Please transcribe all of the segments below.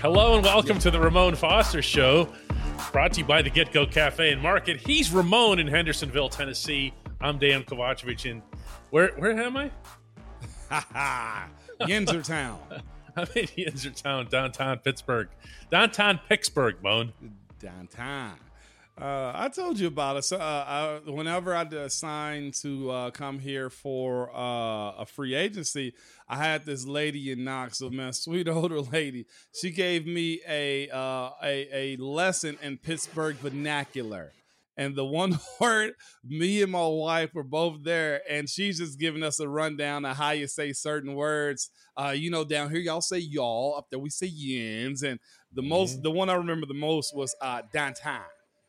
Hello and welcome to the Ramon Foster Show, brought to you by the Get Go Cafe and Market. He's Ramon in Hendersonville, Tennessee. I'm Dejan Kovacevic, and where where am I? Yinzertown. I'm in Yinzertown, downtown Pittsburgh, downtown Pittsburgh, Moan. Downtown. Uh, I told you about it. So, uh, I, whenever I assigned to uh, come here for uh, a free agency, I had this lady in Knoxville, man, sweet older lady. She gave me a uh, a, a lesson in Pittsburgh vernacular. And the one word, me and my wife were both there, and she's just giving us a rundown of how you say certain words. Uh, you know, down here y'all say y'all, up there we say yins, and the most, Mm-hmm. the one I remember the most was uh, downtown.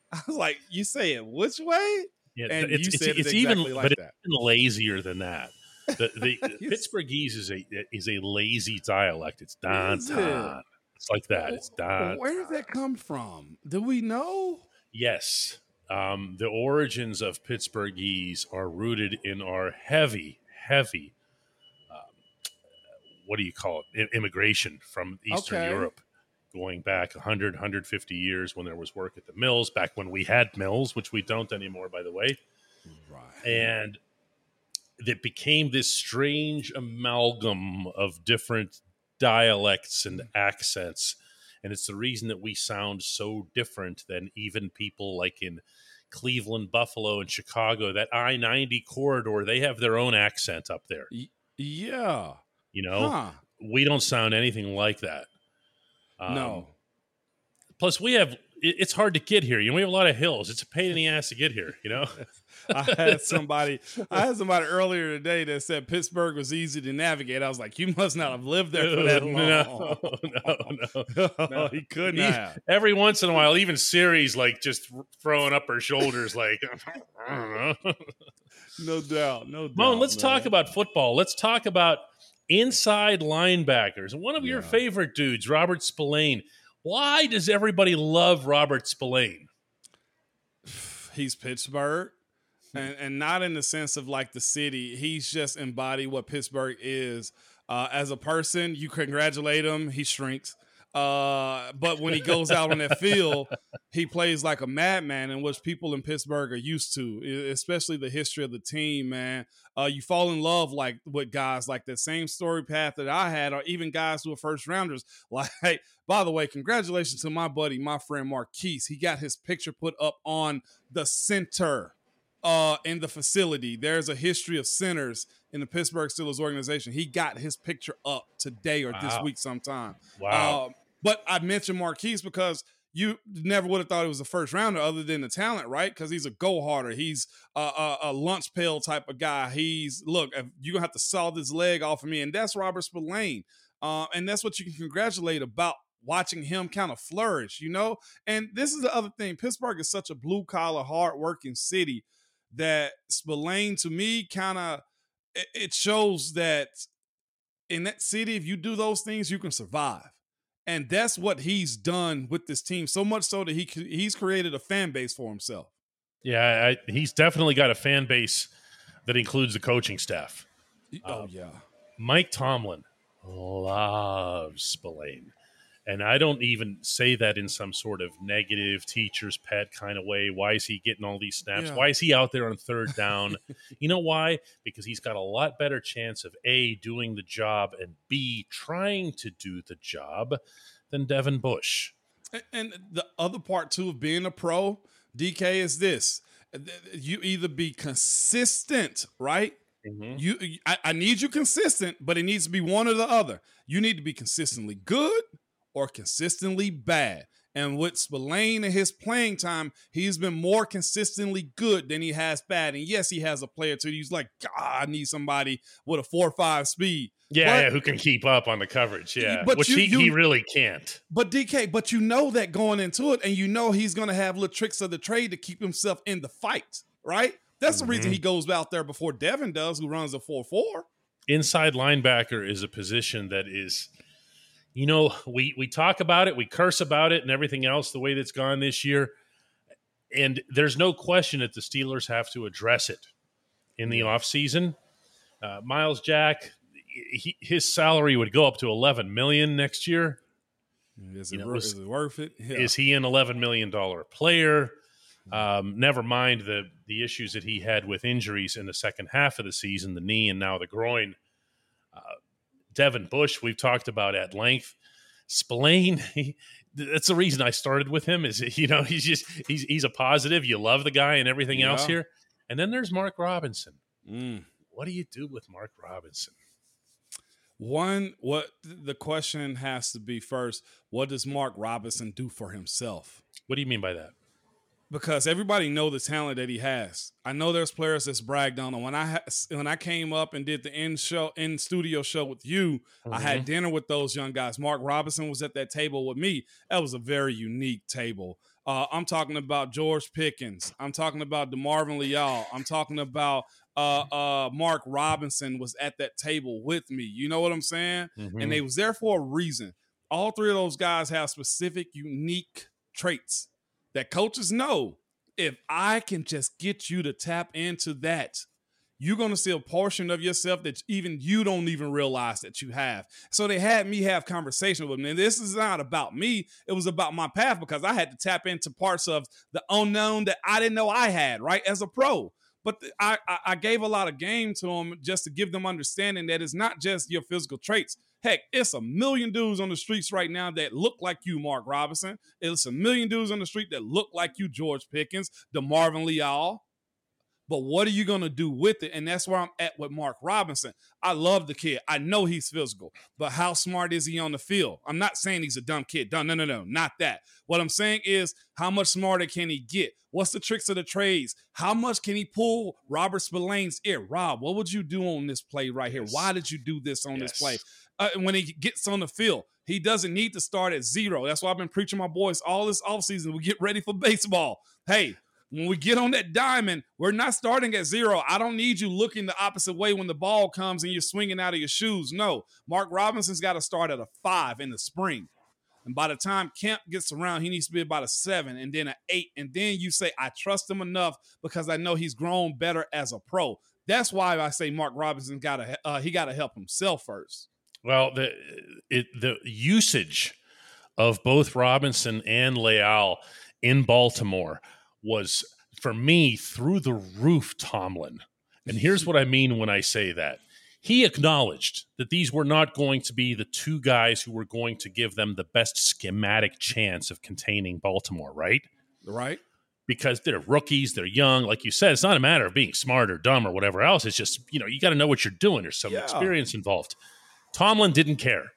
I was like, you say it which way? Yeah, And it's, you it's, said it it's even, exactly like but it's that. even lazier than that. The, the, Pittsburghese is a is a lazy dialect. It's Is it? It's like that. It's down. Where did that come from? Do we know? Yes. Um, the origins of Pittsburghese are rooted in our heavy, heavy, um, what do you call it? I- immigration from Eastern Okay. Europe, going back 100, 150 years when there was work at the mills, back when we had mills, which we don't anymore, by the way. Right. And that became this strange amalgam of different dialects and accents. And it's the reason that we sound so different than even people like in Cleveland, Buffalo, and Chicago. That I 90 corridor, they have their own accent up there. yeah. You know, Huh. we don't sound anything like that. Um, no. Plus, we have, it- it's hard to get here. You know, we have a lot of hills. It's a pain in the ass to get here, you know? I had somebody I had somebody earlier today that said Pittsburgh was easy to navigate. I was like, you must not have lived there for that long. No, no, no. no. he couldn't He-. Every once in a while, even Siri's like just throwing up her shoulders, like, I don't know. No doubt. No doubt. Moan, let's man. talk about football. Let's talk about inside linebackers. One of your favorite dudes, Robert Spillane. Why does everybody love Robert Spillane? he's Pittsburgh. And and not in the sense of like the city. He's just embodied what Pittsburgh is. Uh, as a person, you congratulate him, he shrinks. Uh, but when he goes out on that field, he plays like a madman, in which people in Pittsburgh are used to, especially the history of the team, man. Uh, you fall in love like with guys like that same story path that I had, or even guys who are first rounders. Like, by the way, congratulations to my buddy, my friend Marquise. He got his picture put up on the center uh in the facility. There's a history of centers in the Pittsburgh Steelers organization. He got his picture up today or this week sometime. Wow. Um, but I mentioned Marquise because you never would have thought he was a first rounder other than the talent, right? Because he's a go harder. He's a, a, a lunch pail type of guy. He's look, you're gonna have to saw this leg off of me, and that's Robert Spillane. Uh, and that's what you can congratulate about watching him kind of flourish, you know. And this is the other thing: Pittsburgh is such a blue collar, hard working city that Spillane to me kind of it, it shows that in that city, if you do those things, you can survive. And that's what he's done with this team. So much so that he he's created a fan base for himself. Yeah, I, he's definitely got a fan base that includes the coaching staff. Oh Um, yeah, Mike Tomlin loves Spillane. And I don't even say that in some sort of negative teacher's pet kind of way. Why is he getting all these snaps? Yeah. Why is he out there on third down? you know why? Because he's got a lot better chance of A, doing the job, and B, trying to do the job than Devin Bush. And- the other part too of being a pro, DK, is this: you either be consistent, right? Mm-hmm. You, I, I need you consistent, but it needs to be one or the other. You need to be consistently good or consistently bad. And with Spillane and his playing time, he's been more consistently good than he has bad. And yes, he has a player too. He's like, God, I need somebody with a four or five speed. Yeah, But- yeah, who can keep up on the coverage? Yeah, But which you- he, you- he really can't. But DK, but you know that going into it, and you know he's going to have little tricks of the trade to keep himself in the fight, right? That's the reason Mhm. he goes out there before Devin does, who runs a 4 4. Inside linebacker is a position that is, you know, we we talk about it, we curse about it, and everything else the way that's gone this year. And there's no question that the Steelers have to address it in the offseason. Uh, Myles Jack, he, his salary would go up to 11 million next year. Is, You it, know, wor- is it worth it? Yeah. Is he an eleven million dollar player? Um, never mind the the issues that he had with injuries in the second half of the season, the knee and now the groin. Devin Bush, we've talked about at length. Spillane, he, that's the reason I started with him. Is you know he's just he's he's a positive. You love the guy and everything else here. And then there's Mark Robinson. Mm. What do you do with Mark Robinson? One, what the question has to be first, what does Mark Robinson do for himself? What do you mean by that? Because everybody know the talent that he has. I know there's players that's bragged on him. When I ha- when I came up and did the in show in studio show with you, I had dinner with those young guys. Mark Robinson was at that table with me. That was a very unique table. Uh, I'm talking about George Pickens. I'm talking about DeMarvin Leal. I'm talking about uh, uh, Mark Robinson was at that table with me. You know what I'm saying? Mhm. and they was there for a reason. All three of those guys have specific, unique traits that coaches know. If I can just get you to tap into that, you're going to see a portion of yourself that even you don't even realize that you have. So they had me have conversation with them. And this is not about me. It was about my path because I had to tap into parts of the unknown that I didn't know I had, right? As a pro. But th- I, I, I gave a lot of game to them just to give them understanding that it's not just your physical traits. Heck, it's a million dudes on the streets right now that look like you, Mark Robinson. It's a million dudes on the street that look like you, George Pickens, DeMarvin Leal. But what are you going to do with it? And that's where I'm at with Mark Robinson. I love the kid. I know he's physical, but how smart is he on the field? I'm not saying he's a dumb kid. No, no, no, no, not that. What I'm saying is how much smarter can he get? What's the tricks of the trades? How much can he pull Robert Spillane's ear? Rob, what would you do on this play right here? Yes. Why did you do this on Yes. this play? Uh, when he gets on the field, he doesn't need to start at zero. That's why I've been preaching my boys all this offseason. We get ready for baseball. Hey, when we get on that diamond, we're not starting at zero. I don't need you looking the opposite way when the ball comes and you're swinging out of your shoes. No, Mark Robinson's got to start at a five in the spring. And by the time camp gets around, he needs to be about a seven and then an eight. And then you say, I trust him enough because I know he's grown better as a pro. That's why I say Mark Robinson got to uh, he got to help himself first. Well, the it, the usage of both Robinson and Leal in Baltimore was for me through the roof. Tomlin, and here's what I mean when I say that. He acknowledged that these were not going to be the two guys who were going to give them the best schematic chance of containing Baltimore, right? Right? because they're rookies, they're young. Like you said, it's not a matter of being smart or dumb or whatever else. It's just, you know, you got to know what you're doing. There's some Yeah. experience involved. Tomlin didn't care.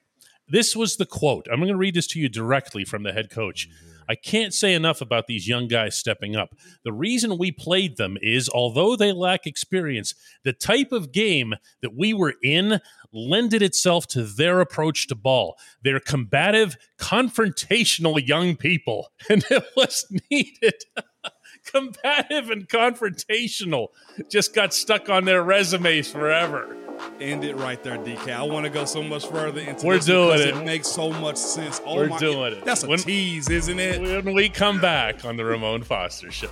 This was the quote. I'm going to read this to you directly from the head coach. Mm-hmm. I can't say enough about these young guys stepping up. The reason we played them is although they lack experience, the type of game that we were in lended itself to their approach to ball. They're combative, confrontational young people, and it was needed. combative and confrontational just got stuck on their resumes forever. End it right there, DK. I want to go so much further into We're this doing because it. It makes so much sense. Oh We're my, doing it. That's a When- tease, isn't it? When we come back on the Ramon Foster Show.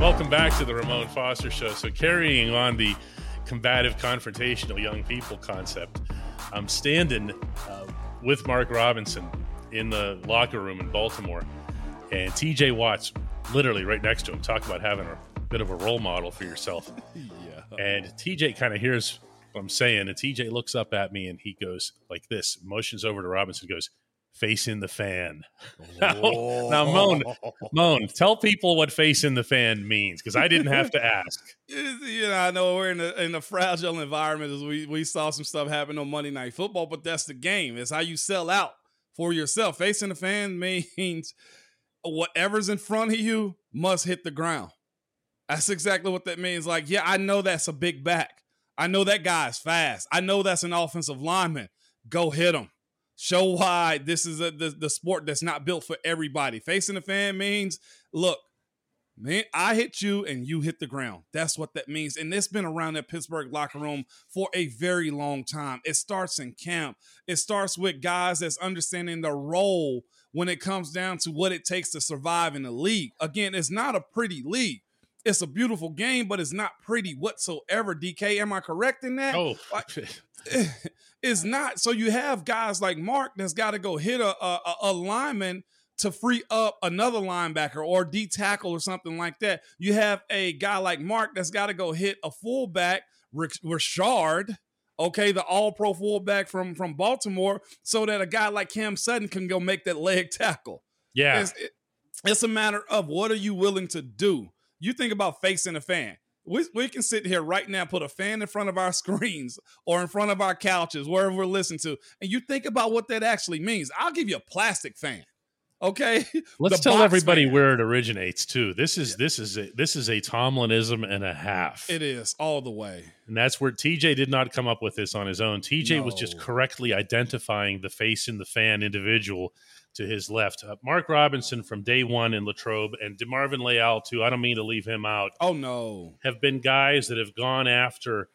Welcome back to the Ramon Foster Show. So, carrying on the combative, confrontational young people concept, I'm standing uh, with Mark Robinson in the locker room in Baltimore, and TJ Watt's literally right next to him. Talk about having a bit of a role model for yourself. yeah. And TJ kind of hears what I'm saying, and TJ looks up at me and he goes like this, motions over to Robinson, goes, face in the fan. Now, now Moan, Moan, tell people what face in the fan means because I didn't have to ask. you know, I know we're in a in a fragile environment as we we saw some stuff happen on Monday Night Football, but that's the game. It's how you sell out for yourself. Facing the fan means whatever's in front of you must hit the ground. That's exactly what that means. Like, yeah, I know that's a big back. I know that guy's fast. I know that's an offensive lineman. Go hit him. Show why this is a, the, the sport that's not built for everybody. Facing the fan means, look, man, I hit you and you hit the ground. That's what that means. And it's been around that Pittsburgh locker room for a very long time. It starts in camp. It starts with guys that's understanding the role when it comes down to what it takes to survive in the league. Again, it's not a pretty league. It's a beautiful game, but it's not pretty whatsoever. DK, am I correct in that? Oh, it's not. So you have guys like Mark that's got to go hit a, a, a lineman to free up another linebacker or D tackle or something like that. You have a guy like Mark that's got to go hit a fullback, Ricard, okay, the all pro fullback from, from Baltimore, so that a guy like Cam Sutton can go make that leg tackle. Yeah. It's, it, it's a matter of what are you willing to do? You think about facing a fan we, we can sit here right now, put a fan in front of our screens or in front of our couches, wherever we're listening to, and you think about what that actually means. I'll give you a plastic fan. Okay. Let's tell everybody fan. where it originates too. This is yeah. this is a this is a Tomlinism and a half. It is all the way. And that's where TJ did not come up with this on his own. TJ no. was just correctly identifying the face in the fan individual to his left. Uh, Mark Robinson from day one in Latrobe and DeMarvin Leal, too. I don't mean to leave him out. Oh, no. Have been guys that have gone after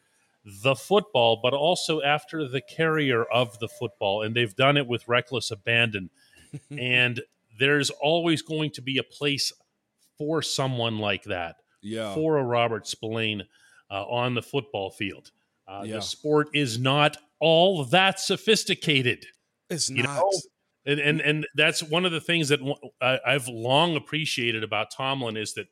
the football, but also after the carrier of the football. And they've done it with reckless abandon. and there's always going to be a place for someone like that, yeah. for a Robert Spillane uh, on the football field. Uh, yeah. The sport is not all that sophisticated. It's not. know, and, and and that's one of the things that I've long appreciated about Tomlin is that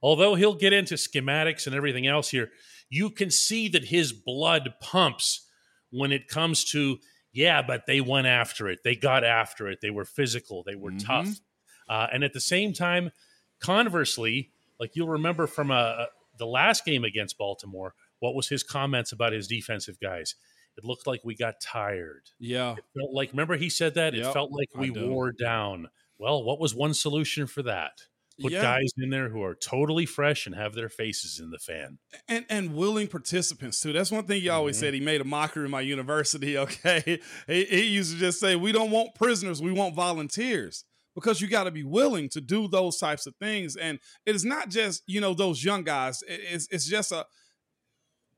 although he'll get into schematics and everything else here, you can see that his blood pumps when it comes to yeah, but they went after it, they got after it, they were physical, they were mm-hmm. tough, uh, and at the same time, conversely, like you'll remember from uh, the last game against Baltimore, what was his comments about his defensive guys? It looked like we got tired. Yeah. It felt like, remember he said that? Yep, it felt like we wore down. Well, what was one solution for that? Put yeah. guys in there who are totally fresh and have their faces in the fan. And and willing participants too. That's one thing he always mm-hmm. said. He made a mockery of my university. Okay. He, he used to just say, We don't want prisoners, we want volunteers because you got to be willing to do those types of things. And it is not just, you know, those young guys. It's, it's just a,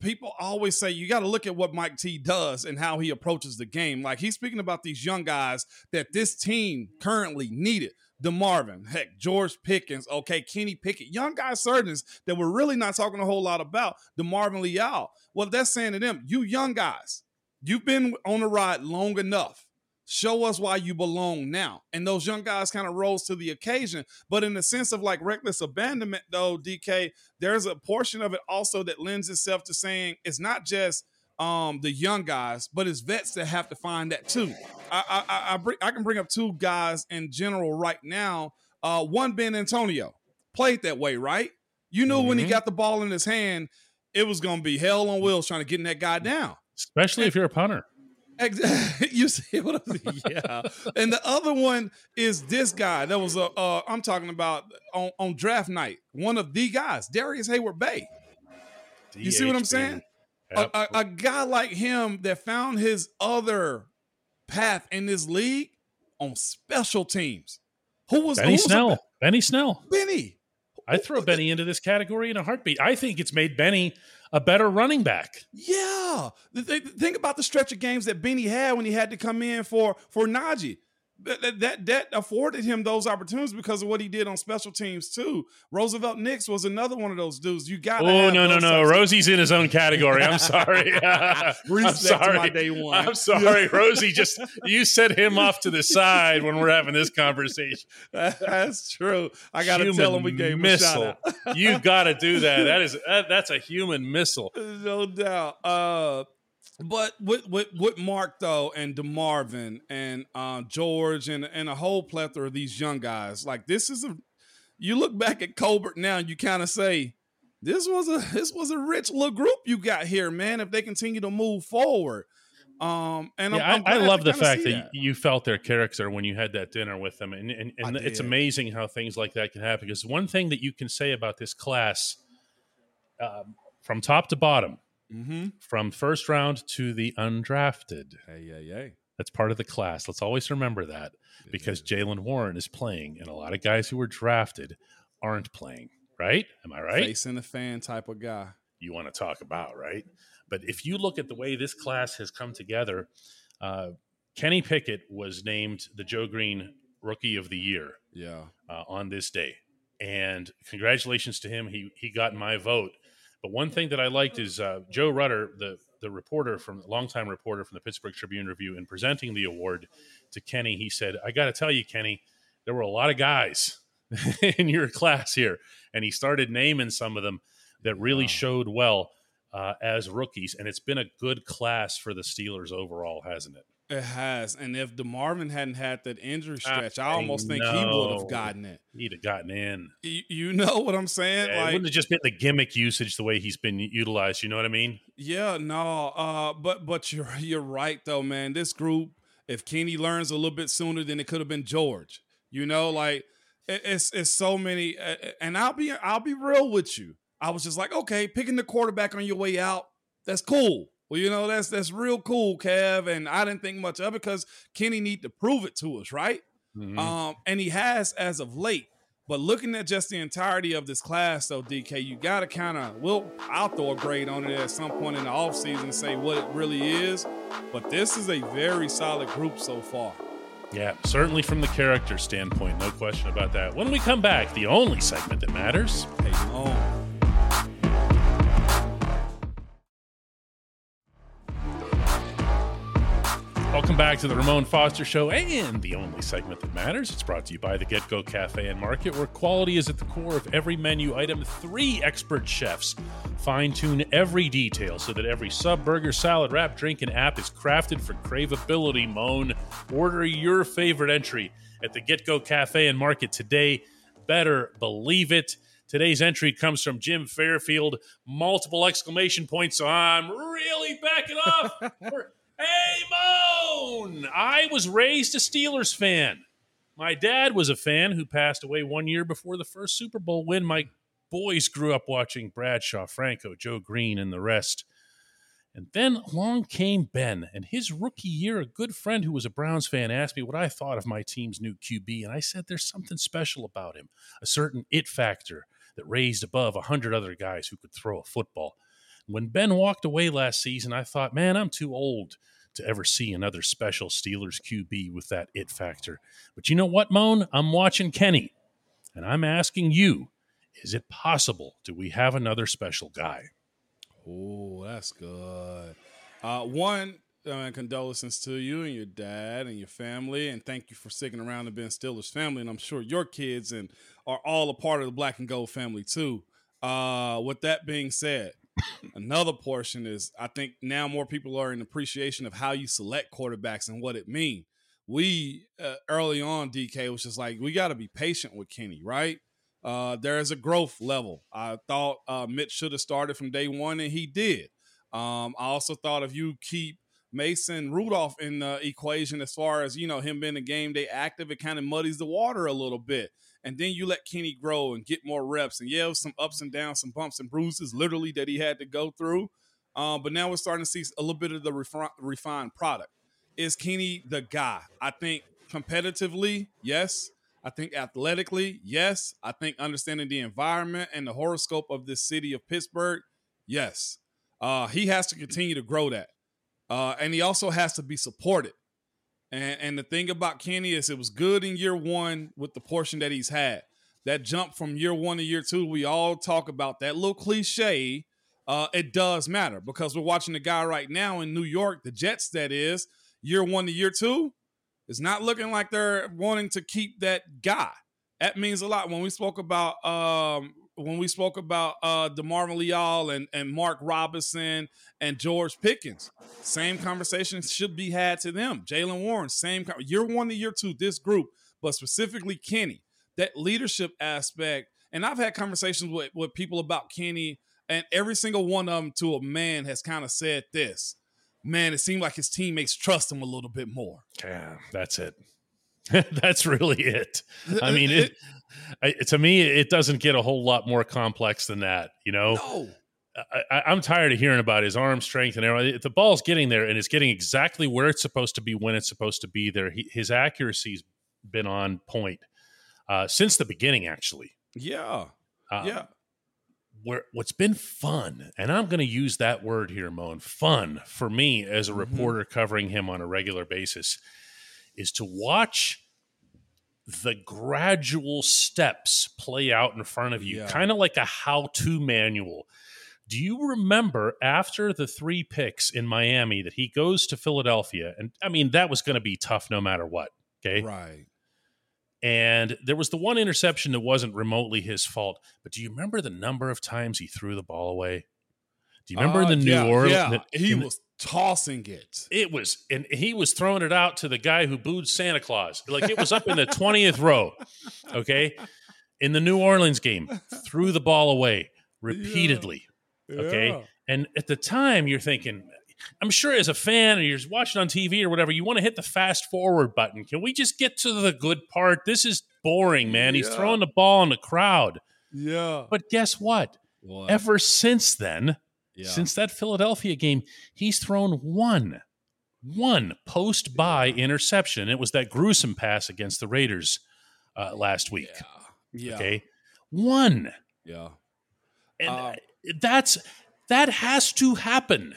people always say you got to look at what Mike T does and how he approaches the game. Like he's speaking about these young guys that this team currently needed. DeMarvin, heck, George Pickens, okay, Kenny Pickett, young guys, surgeons that we're really not talking a whole lot about. DeMarvin Leal. Well, that's saying to them, you young guys, you've been on the ride long enough show us why you belong now. And those young guys kind of rose to the occasion. But in the sense of like reckless abandonment, though, DK, there's a portion of it also that lends itself to saying it's not just um, the young guys, but it's vets that have to find that too. I I, I, bring, I can bring up two guys in general right now. Uh, one Ben Antonio played that way, right? You knew mm-hmm. when he mm-hmm. got the ball in his hand, it was going to be hell on wheels trying to get that guy down. Especially and, if you're a punter. you see what I'm saying? Yeah. and the other one is this guy that was a uh, I'm talking about on, on draft night. One of the guys, Darrius Heyward-Bey. You see what I'm saying? A, a, a, guy like him that found his other path in this league on special teams. Who was Benny who Snell? Was Benny Snell. Benny. I throw Benny into this category in a heartbeat. I think it's made Benny a better running back. Yeah. Think about the stretch of games that Benny had when he had to come in for for Najee that, that that afforded him those opportunities because of what he did on special teams too. Roosevelt Nix was another one of those dudes. You got. Oh no no no! Rosie's in his own category. I'm sorry. I'm sorry. day one. I'm sorry, Rosie. Just you set him off to the side when we're having this conversation. That's true. I got to tell him we gave missile. him a shout you got to do that. That is that, that's a human missile. No doubt. Uh, but with, with with Mark though and Demarvin and uh, George and and a whole plethora of these young guys, like this is a you look back at Colbert now and you kind of say this was a this was a rich little group you got here, man. If they continue to move forward, um, and yeah, I'm, I'm I, I love the fact see that, you felt their character when you had that dinner with them, and and, and it's amazing how things like that can happen. Because one thing that you can say about this class, um, from top to bottom, Mm-hmm. from first round to the undrafted, Hey, yeah, yeah. that's part of the class. Let's always remember that because Jaylen Warren is playing, and a lot of guys who were drafted aren't playing. Right? Am I right? facing the fan type of guy. you want to talk about, right? But if you look at the way this class has come together, uh, Kenny Pickett was named the Joe Greene Rookie of the Year Yeah, uh, on this day, and congratulations to him. He he got my vote. But one thing that I liked is uh, Joe Rutter, the the reporter from longtime reporter from the Pittsburgh Tribune Review, in presenting the award to Kenny, he said, "I got to tell you, Kenny, there were a lot of guys in your class here," and he started naming some of them that really Wow. showed well uh, as rookies, and it's been a good class for the Steelers overall, hasn't it? It has. And if DeMarvin hadn't had that injury stretch, I almost think he would have gotten it. He'd have gotten in. You, you know what I'm saying? Yeah, it wouldn't have just been the gimmick usage the way he's been utilized. You know what I mean? Yeah, no, uh, but but you're you're right though, man. This group, if Kenny learns a little bit sooner, then it could have been George. You know, like it, it's it's so many, uh, and I'll be I'll be real with you. I was just like, okay, picking the quarterback on your way out, that's cool. Well, you know, that's that's real cool, Kev. And I didn't think much of it because Kenny need to prove it to us, right? Mhm. Um, and he has as of late. But looking at just the entirety of this class, though, DK, you got to kind of, well, I'll throw a grade on it at some point in the offseason and say what it really is. But this is a very solid group so far. Yeah, certainly from the character standpoint, no question about that. When we come back, the only segment that matters. Hey, oh, back to the Ramon Foster Show and the only segment that matters. It's brought to you by the Get Go Cafe and Market, where quality is at the core of every menu item. Three expert chefs fine tune every detail so that every sub, burger, salad, wrap, drink, and app is crafted for craveability. Moan. Order your favorite entry at the Get Go Cafe and Market today. Better believe it. Today's entry comes from Jim Fairfield. Multiple exclamation points. So I'm really backing off. hey, Moan! I was raised a Steelers fan. My dad was a fan who passed away one year before the first Super Bowl win. My boys grew up watching Bradshaw, Franco, Joe Greene, and the rest. And then along came Ben. And his rookie year, a good friend who was a Browns fan asked me what I thought of my team's new QB. And I said there's something special about him, a certain it factor that raised above a 100 other guys who could throw a football. When Ben walked away last season, I thought, man, I'm too old to ever see another special Steelers QB with that it factor. But you know what, Moan? I'm watching Kenny, and I'm asking you, is it possible? Do we have another special guy? oh, that's good. Uh, one, uh, condolences to you and your dad and your family, and thank you for sticking around and being Steelers family. And I'm sure your kids and are all a part of the Black and Gold family too. Uh, with that being said, another portion is I think now more people are in appreciation of how you select quarterbacks and what it means. We uh, early on, DK was just like we got to be patient with Kenny, right? Uh, there is a growth level. I thought uh, Mitch should have started from day one, and he did. Um, I also thought if you keep Mason Rudolph in the equation as far as you know him being a game day active, it kind of muddies the water a little bit. And then you let Kenny grow and get more reps. And yeah, some ups and downs, some bumps and bruises, literally that he had to go through. Um, but now we're starting to see a little bit of the refi- refined product. Is Kenny the guy? I think competitively, yes. I think athletically, yes. I think understanding the environment and the horoscope of this city of Pittsburgh, yes. Uh, he has to continue to grow that. Uh, and he also has to be supported. And, and the thing about Kenny is it was good in year one with the portion that he's had. That jump from year one to year two, we all talk about that little cliche. Uh, it does matter because we're watching the guy right now in New York, the Jets, that is, year one to year two. It's not looking like they're wanting to keep that guy. That means a lot. When we spoke about um, when we spoke about uh DeMarvin Leal and, and Mark Robinson and George Pickens. Same conversation should be had to them. Jaylen Warren, same year one to year two, this group, but specifically Kenny, that leadership aspect. And I've had conversations with, with people about Kenny, and every single one of them to a man has kind of said this. Man, it seemed like his teammates trust him a little bit more. Yeah, that's it. that's really it. I mean, it, it, to me, it doesn't get a whole lot more complex than that. You know, no. I, am tired of hearing about his arm strength and everything. The ball's getting there and it's getting exactly where it's supposed to be when it's supposed to be there, he, his accuracy's been on point uh, since the beginning, actually. Yeah. Uh, yeah. Where what's been fun, and I'm going to use that word here, Moan, fun for me as a mm-hmm. reporter covering him on a regular basis, is to watch the gradual steps play out in front of you, yeah. kind of like a how to manual. Do you remember after the three picks in Miami that he goes to Philadelphia? And I mean, that was going to be tough no matter what. Okay. Right. And there was the one interception that wasn't remotely his fault. But do you remember the number of times he threw the ball away? Do you remember uh, the New yeah, Orleans? Yeah, he was tossing it. It was, and he was throwing it out to the guy who booed Santa Claus. Like it was up in the 20th row. Okay. In the New Orleans game, threw the ball away repeatedly. Yeah. Okay. Yeah. And at the time, you're thinking, I'm sure as a fan or you're watching on TV or whatever, you want to hit the fast forward button. Can we just get to the good part? This is boring, man. He's throwing the ball in the crowd. Yeah. But guess what? what? Ever since then, yeah. since that Philadelphia game, he's thrown one, one post by yeah. interception. It was that gruesome pass against the Raiders uh, last week. Yeah. yeah. Okay. One. Yeah. And uh, that's that has to happen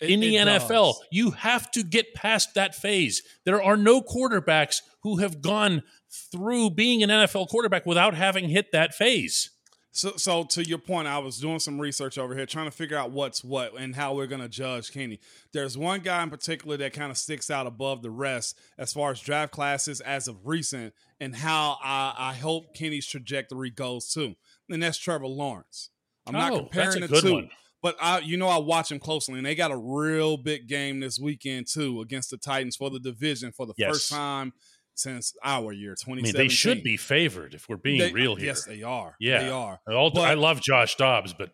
in the NFL. Does. You have to get past that phase. There are no quarterbacks who have gone through being an NFL quarterback without having hit that phase. So, so to your point, I was doing some research over here, trying to figure out what's what and how we're going to judge Kenny. There's one guy in particular that kind of sticks out above the rest as far as draft classes as of recent, and how I, I hope Kenny's trajectory goes too, and that's Trevor Lawrence. I'm oh, not comparing the two, one. but I, you know, I watch him closely, and they got a real big game this weekend too against the Titans for the division for the yes. first time since our year 2017. I mean, they should be favored if we're being they, real here. Yes, they are. Yeah, they are. But, I love Josh Dobbs, but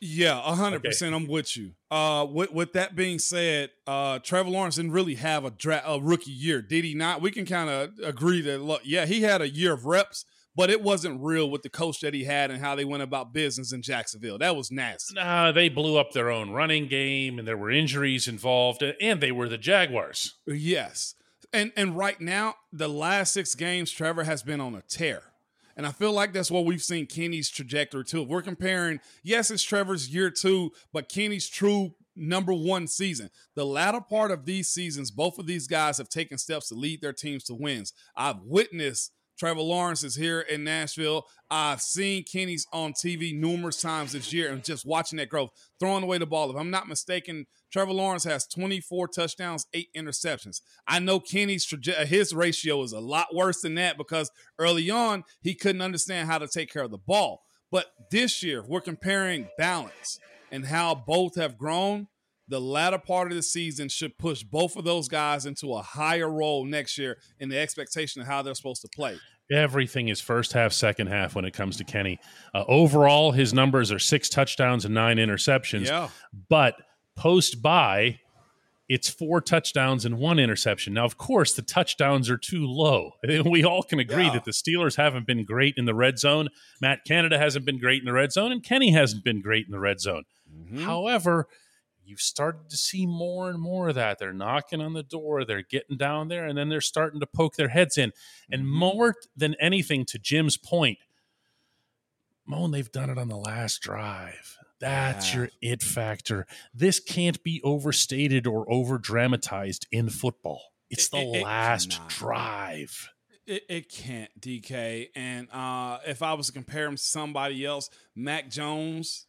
yeah, hundred percent. I'm with you. Uh, with with that being said, uh, Trevor Lawrence didn't really have a, dra- a rookie year, did he not? We can kind of agree that look, yeah, he had a year of reps, but it wasn't real with the coach that he had and how they went about business in Jacksonville. That was nasty. Nah, they blew up their own running game, and there were injuries involved, and they were the Jaguars. Yes, and and right now, the last six games, Trevor has been on a tear. And I feel like that's what we've seen Kenny's trajectory too. If we're comparing, yes, it's Trevor's year two, but Kenny's true number one season. The latter part of these seasons, both of these guys have taken steps to lead their teams to wins. I've witnessed Trevor Lawrence is here in Nashville. I've seen Kenny's on TV numerous times this year and just watching that growth, throwing away the ball. If I'm not mistaken, Trevor Lawrence has 24 touchdowns, eight interceptions. I know Kenny's uh, his ratio is a lot worse than that because early on he couldn't understand how to take care of the ball. But this year, we're comparing balance and how both have grown. The latter part of the season should push both of those guys into a higher role next year in the expectation of how they're supposed to play everything is first half, second half when it comes to Kenny. Uh, overall, his numbers are six touchdowns and nine interceptions. Yeah. But post bye, it's four touchdowns and one interception. Now, of course, the touchdowns are too low. We all can agree yeah. that the Steelers haven't been great in the red zone. Matt Canada hasn't been great in the red zone, and Kenny hasn't been great in the red zone. Mm-hmm. However, you've started to see more and more of that. They're knocking on the door, they're getting down there, and then they're starting to poke their heads in. And mm-hmm. more than anything, to Jim's point, Moan, they've done it on the last drive. That's yeah. your it factor. This can't be overstated or over dramatized in football. It's the it, it last drive. It, it, can't, DK. And uh, if I was to compare him to somebody else, Mac Jones,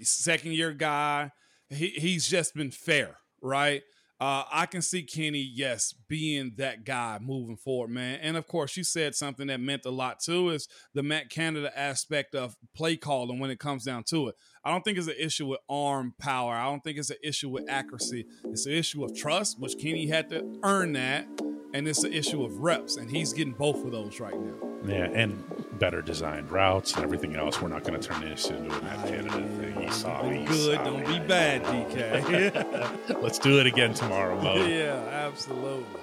second year guy, he, he's just been fair, right? uh, I can see Kenny, yes, being that guy moving forward, man. And of course, you said something that meant a lot too is the Matt Canada aspect of play calling when it comes down to it. I don't think it's an issue with arm power. I don't think it's an issue with accuracy. It's an issue of trust, which Kenny had to earn that. And it's an issue of reps, and he's getting both of those right now. Yeah, and better designed routes and everything else. We're not going to turn this into a Matt Canada thing. He saw Be me. good, don't be bad, DK. Let's do it again tomorrow, Mo. yeah, absolutely.